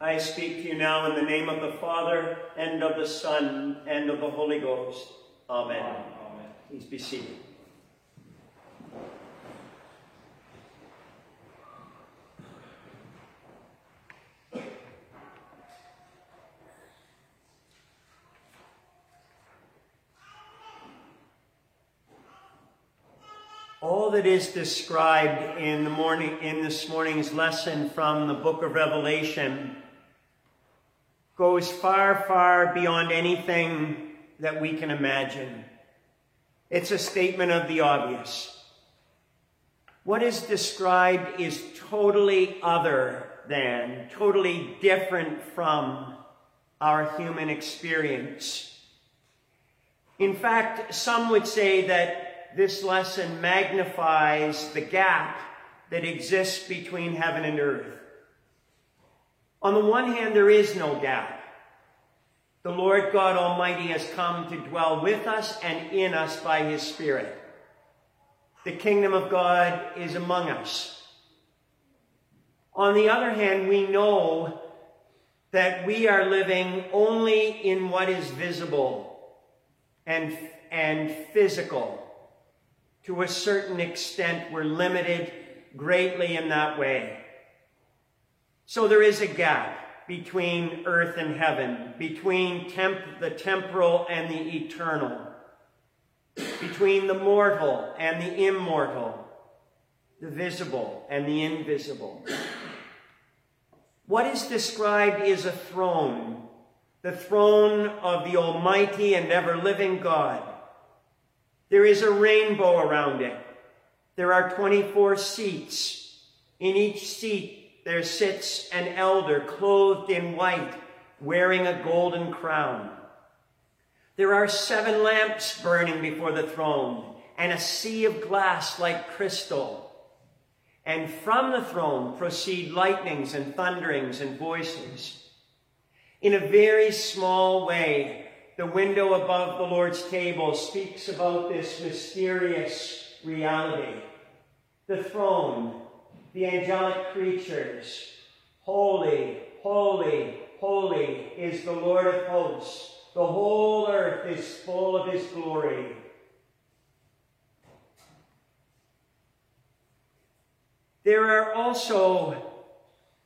I speak to you now in the name of the Father, and of the Son, and of the Holy Ghost. Amen. Amen. Please be seated. all that is described in the morning in this morning's lesson from the book of Revelation goes far, far beyond anything that we can imagine. It's a statement of the obvious. What is described is totally other than, totally different from our human experience. In fact, some would say that this lesson magnifies the gap that exists between heaven and earth. On the one hand, there is no gap. The Lord God Almighty has come to dwell with us and in us by his Spirit. The kingdom of God is among us. On the other hand, we know that we are living only in what is visible and, and physical. To a certain extent, we're limited greatly in that way. So there is a gap between earth and heaven, between temp- the temporal and the eternal, between the mortal and the immortal, the visible and the invisible. What is described is a throne, the throne of the Almighty and ever living God. There is a rainbow around it. There are 24 seats. In each seat, there sits an elder clothed in white, wearing a golden crown. There are seven lamps burning before the throne, and a sea of glass like crystal. And from the throne proceed lightnings and thunderings and voices. In a very small way, the window above the Lord's table speaks about this mysterious reality. The throne, the angelic creatures. Holy, holy, holy is the Lord of hosts. The whole earth is full of his glory. There are also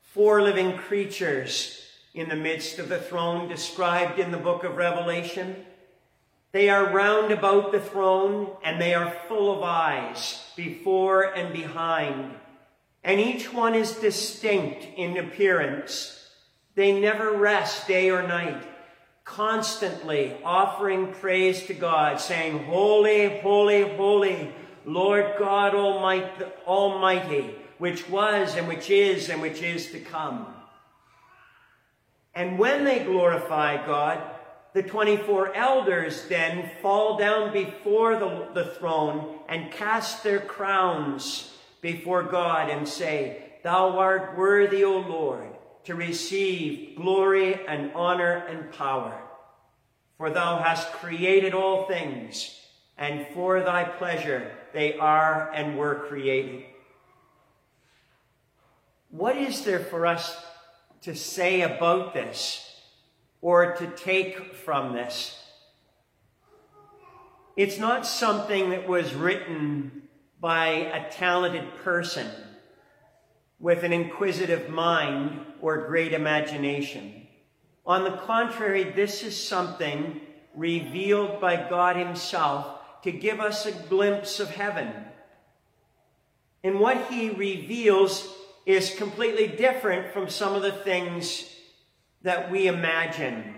four living creatures in the midst of the throne described in the book of Revelation. They are round about the throne and they are full of eyes before and behind and each one is distinct in appearance. They never rest day or night, constantly offering praise to God, saying, Holy, holy, holy, Lord God Almighty, which was and which is and which is to come. And when they glorify God, the 24 elders then fall down before the, the throne and cast their crowns before God and say, Thou art worthy, O Lord, to receive glory and honor and power. For thou hast created all things, and for thy pleasure they are and were created. What is there for us to say about this or to take from this? It's not something that was written by a talented person with an inquisitive mind or great imagination. On the contrary, this is something revealed by God Himself to give us a glimpse of heaven. And what He reveals is completely different from some of the things that we imagine.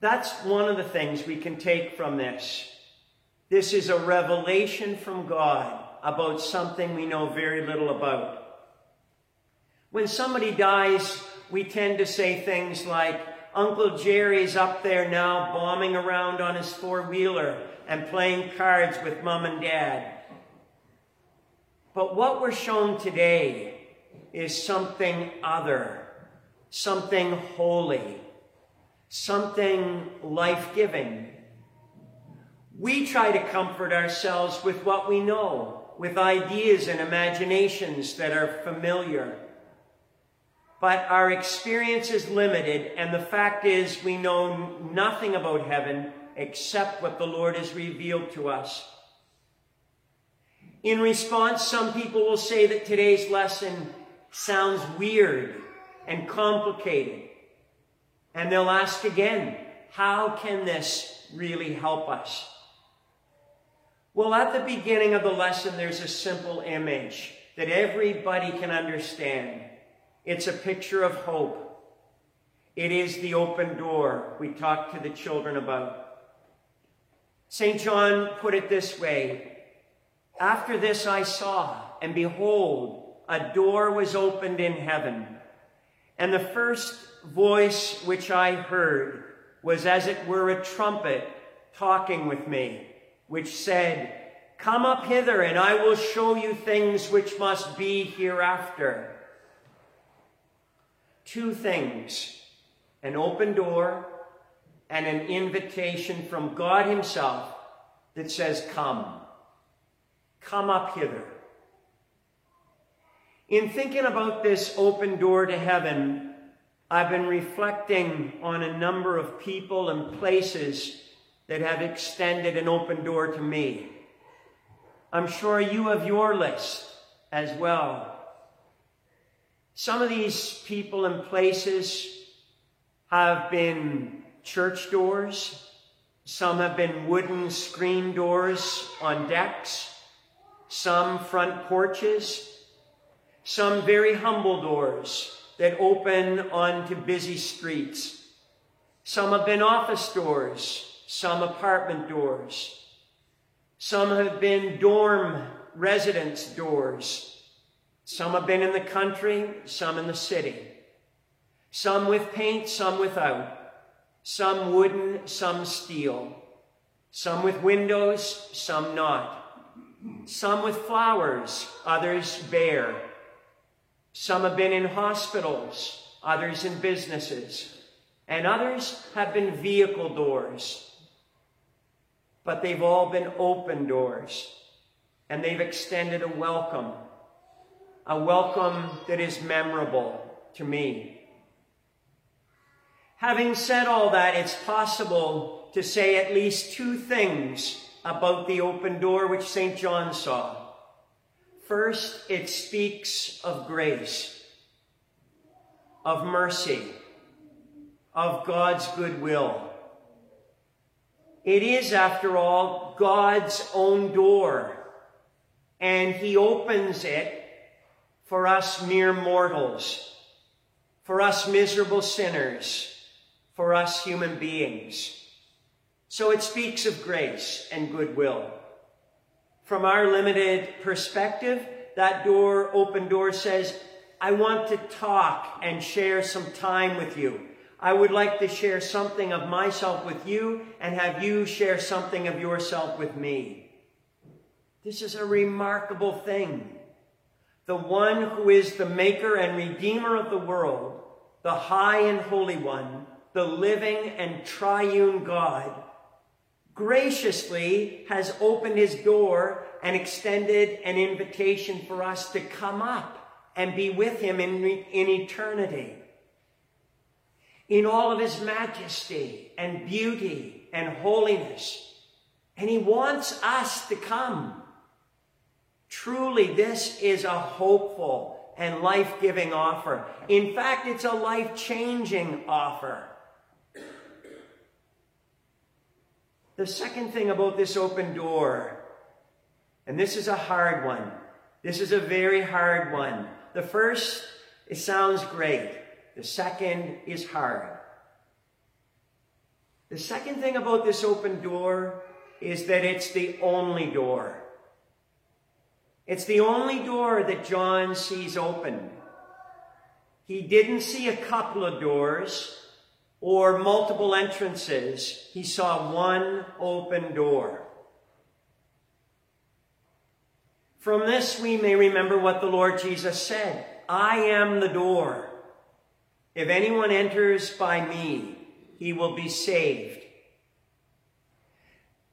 That's one of the things we can take from this. This is a revelation from God about something we know very little about. When somebody dies, we tend to say things like, Uncle Jerry's up there now bombing around on his four-wheeler and playing cards with mom and dad. But what we're shown today is something other, something holy, something life-giving, we try to comfort ourselves with what we know, with ideas and imaginations that are familiar. but our experience is limited, and the fact is we know nothing about heaven except what the Lord has revealed to us. In response, some people will say that today's lesson sounds weird and complicated. And they'll ask again, how can this really help us? Well, at the beginning of the lesson, there's a simple image that everybody can understand. It's a picture of hope. It is the open door we talked to the children about. St. John put it this way After this I saw, and behold, a door was opened in heaven. And the first voice which I heard was as it were a trumpet talking with me, which said, Come up hither, and I will show you things which must be hereafter. Two things an open door and an invitation from God Himself that says, Come. Come up hither. In thinking about this open door to heaven, I've been reflecting on a number of people and places that have extended an open door to me. I'm sure you have your list as well. Some of these people and places have been church doors. Some have been wooden screen doors on decks. Some front porches. Some very humble doors that open onto busy streets. Some have been office doors. Some apartment doors. Some have been dorm residence doors. Some have been in the country, some in the city. Some with paint, some without. Some wooden, some steel. Some with windows, some not. Some with flowers, others bare. Some have been in hospitals, others in businesses. And others have been vehicle doors but they've all been open doors and they've extended a welcome, a welcome that is memorable to me. Having said all that, it's possible to say at least two things about the open door which St. John saw. First, it speaks of grace, of mercy, of God's goodwill. It is, after all, God's own door, and He opens it for us mere mortals, for us miserable sinners, for us human beings. So it speaks of grace and goodwill. From our limited perspective, that door, open door says, I want to talk and share some time with you. I would like to share something of myself with you and have you share something of yourself with me. This is a remarkable thing. The one who is the maker and redeemer of the world, the high and holy one, the living and triune God, graciously has opened his door and extended an invitation for us to come up and be with him in, in eternity in all of his majesty and beauty and holiness. And he wants us to come. Truly, this is a hopeful and life-giving offer. In fact, it's a life-changing offer. The second thing about this open door, and this is a hard one. This is a very hard one. The first, it sounds great. The second is hard. The second thing about this open door is that it's the only door. It's the only door that John sees open. He didn't see a couple of doors or multiple entrances. He saw one open door. From this, we may remember what the Lord Jesus said I am the door. If anyone enters by me, he will be saved.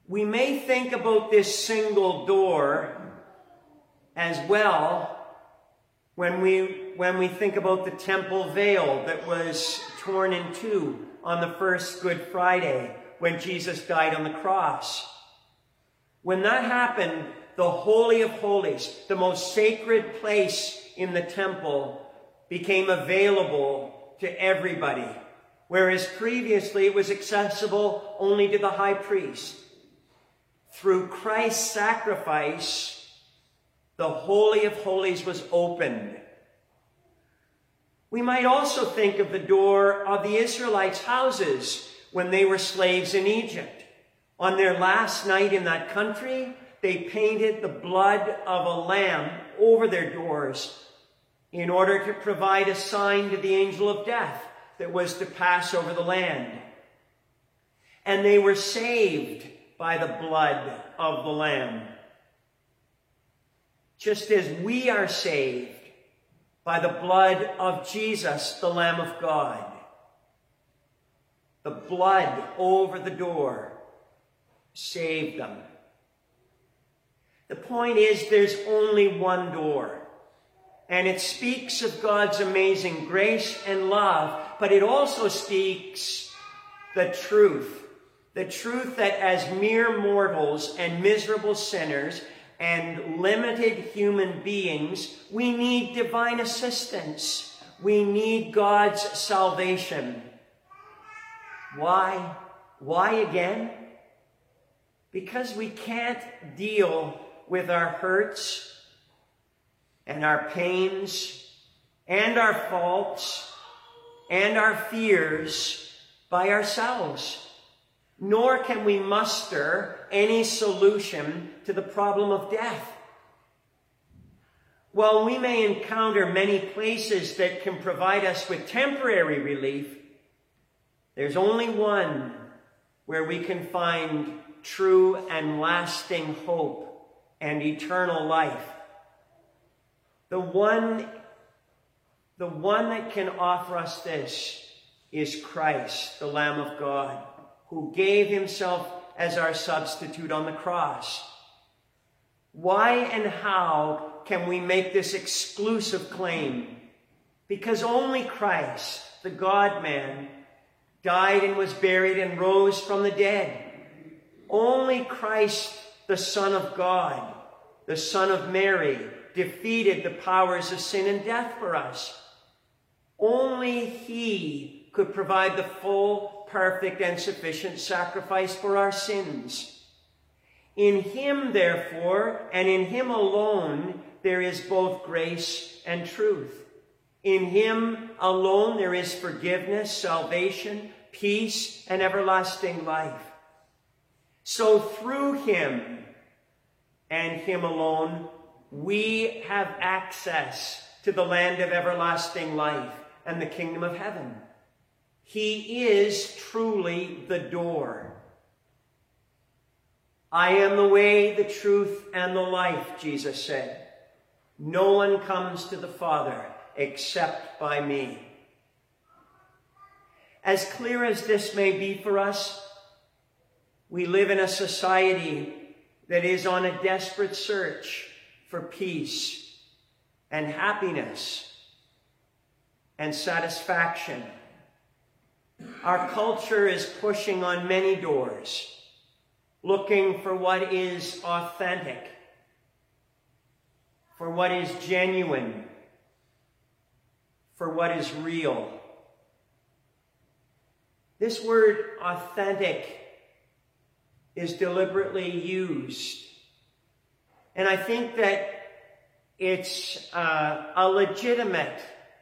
We may think about this single door as well when we when we think about the temple veil that was torn in two on the first Good Friday when Jesus died on the cross. When that happened, the Holy of Holies, the most sacred place in the temple, became available to everybody, whereas previously it was accessible only to the high priest. Through Christ's sacrifice, the Holy of Holies was opened. We might also think of the door of the Israelites' houses when they were slaves in Egypt. On their last night in that country, they painted the blood of a lamb over their doors in order to provide a sign to the angel of death that was to pass over the land. And they were saved by the blood of the lamb. Just as we are saved by the blood of Jesus, the Lamb of God. The blood over the door saved them. The point is, there's only one door. And it speaks of God's amazing grace and love, but it also speaks the truth. The truth that as mere mortals and miserable sinners and limited human beings, we need divine assistance. We need God's salvation. Why? Why again? Because we can't deal with our hurts and our pains and our faults and our fears by ourselves. Nor can we muster any solution to the problem of death. While we may encounter many places that can provide us with temporary relief, there's only one where we can find true and lasting hope and eternal life. The one, the one that can offer us this is Christ, the Lamb of God, who gave himself as our substitute on the cross. Why and how can we make this exclusive claim? Because only Christ, the God-man, died and was buried and rose from the dead. Only Christ, the Son of God, the Son of Mary, defeated the powers of sin and death for us. Only He could provide the full, perfect, and sufficient sacrifice for our sins. In Him, therefore, and in Him alone, there is both grace and truth. In Him alone there is forgiveness, salvation, peace, and everlasting life. So through Him and Him alone, we have access to the land of everlasting life and the kingdom of heaven. He is truly the door. I am the way, the truth, and the life, Jesus said. No one comes to the Father except by me. As clear as this may be for us, we live in a society that is on a desperate search for peace and happiness and satisfaction. Our culture is pushing on many doors, looking for what is authentic, for what is genuine, for what is real. This word authentic is deliberately used. And I think that it's uh, a legitimate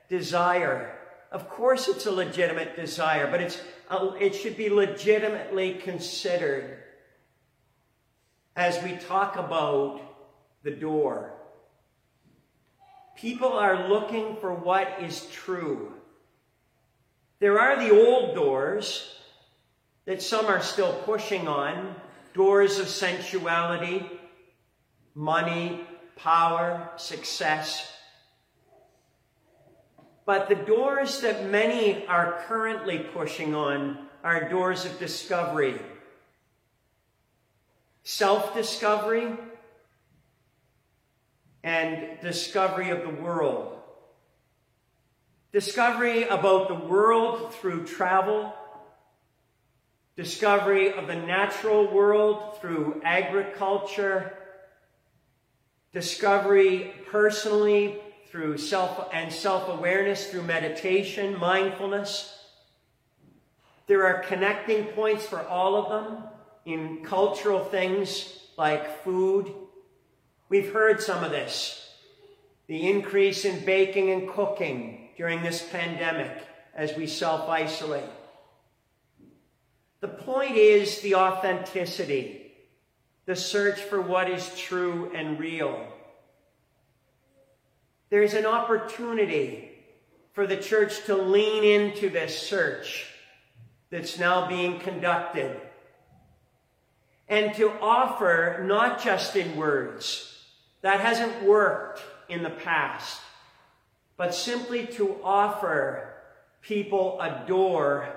desire. Of course, it's a legitimate desire, but it's a, it should be legitimately considered as we talk about the door. People are looking for what is true. There are the old doors that some are still pushing on, doors of sensuality, money, power, success. But the doors that many are currently pushing on are doors of discovery. Self-discovery and discovery of the world. Discovery about the world through travel. Discovery of the natural world through agriculture. Discovery personally through self and self-awareness through meditation, mindfulness. There are connecting points for all of them in cultural things like food. We've heard some of this. The increase in baking and cooking during this pandemic as we self-isolate. The point is the authenticity, the search for what is true and real. There's an opportunity for the church to lean into this search that's now being conducted and to offer not just in words, that hasn't worked in the past, but simply to offer people a door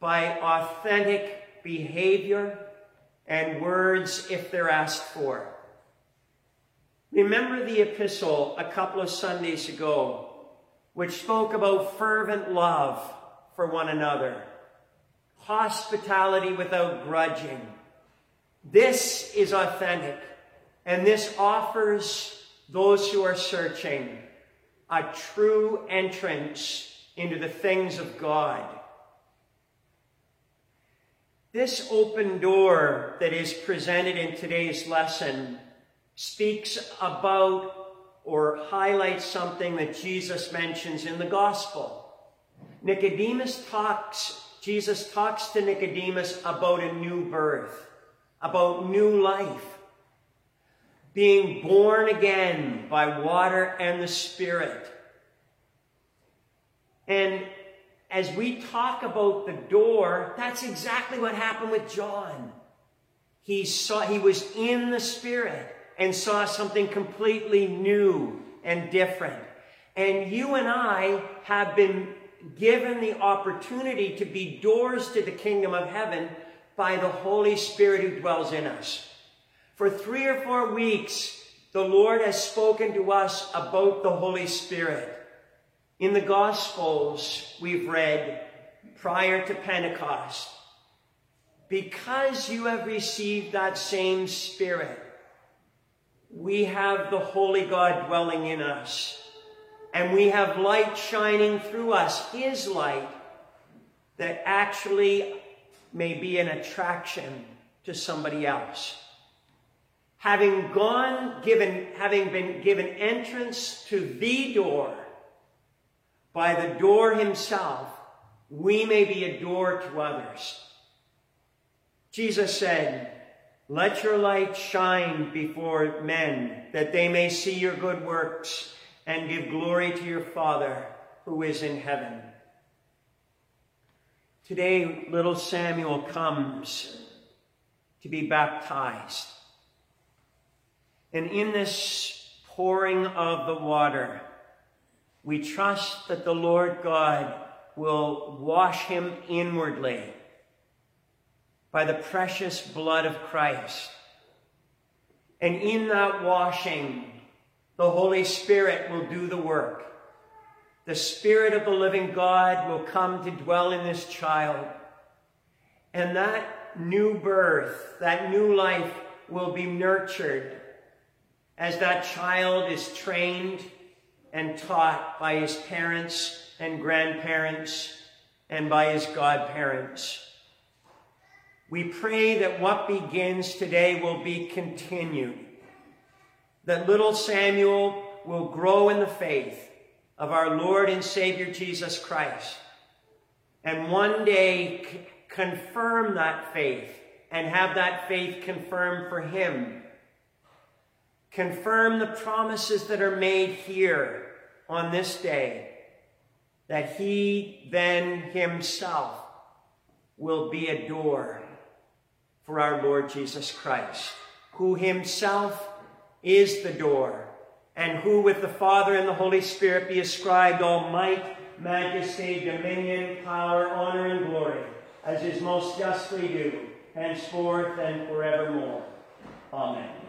by authentic behavior and words if they're asked for. Remember the epistle a couple of Sundays ago, which spoke about fervent love for one another, hospitality without grudging. This is authentic, and this offers those who are searching a true entrance into the things of God. This open door that is presented in today's lesson speaks about or highlights something that Jesus mentions in the gospel. Nicodemus talks, Jesus talks to Nicodemus about a new birth, about new life, being born again by water and the Spirit. And as we talk about the door, that's exactly what happened with John. He saw, he was in the Spirit and saw something completely new and different. And you and I have been given the opportunity to be doors to the kingdom of heaven by the Holy Spirit who dwells in us. For three or four weeks, the Lord has spoken to us about the Holy Spirit. In the Gospels, we've read prior to Pentecost, because you have received that same Spirit, we have the Holy God dwelling in us. And we have light shining through us, His light, that actually may be an attraction to somebody else. Having gone, given, having been given entrance to the door, by the door himself, we may be a door to others. Jesus said, let your light shine before men, that they may see your good works and give glory to your Father who is in heaven. Today, little Samuel comes to be baptized. And in this pouring of the water, we trust that the Lord God will wash him inwardly by the precious blood of Christ. And in that washing, the Holy Spirit will do the work. The Spirit of the living God will come to dwell in this child. And that new birth, that new life will be nurtured as that child is trained and taught by his parents and grandparents and by his godparents. We pray that what begins today will be continued, that little Samuel will grow in the faith of our Lord and Savior Jesus Christ, and one day confirm that faith and have that faith confirmed for him. Confirm the promises that are made here on this day, that he then himself will be a door for our Lord Jesus Christ, who himself is the door, and who with the Father and the Holy Spirit be ascribed all might, majesty, dominion, power, honor, and glory, as is most justly due, henceforth and forevermore. Amen.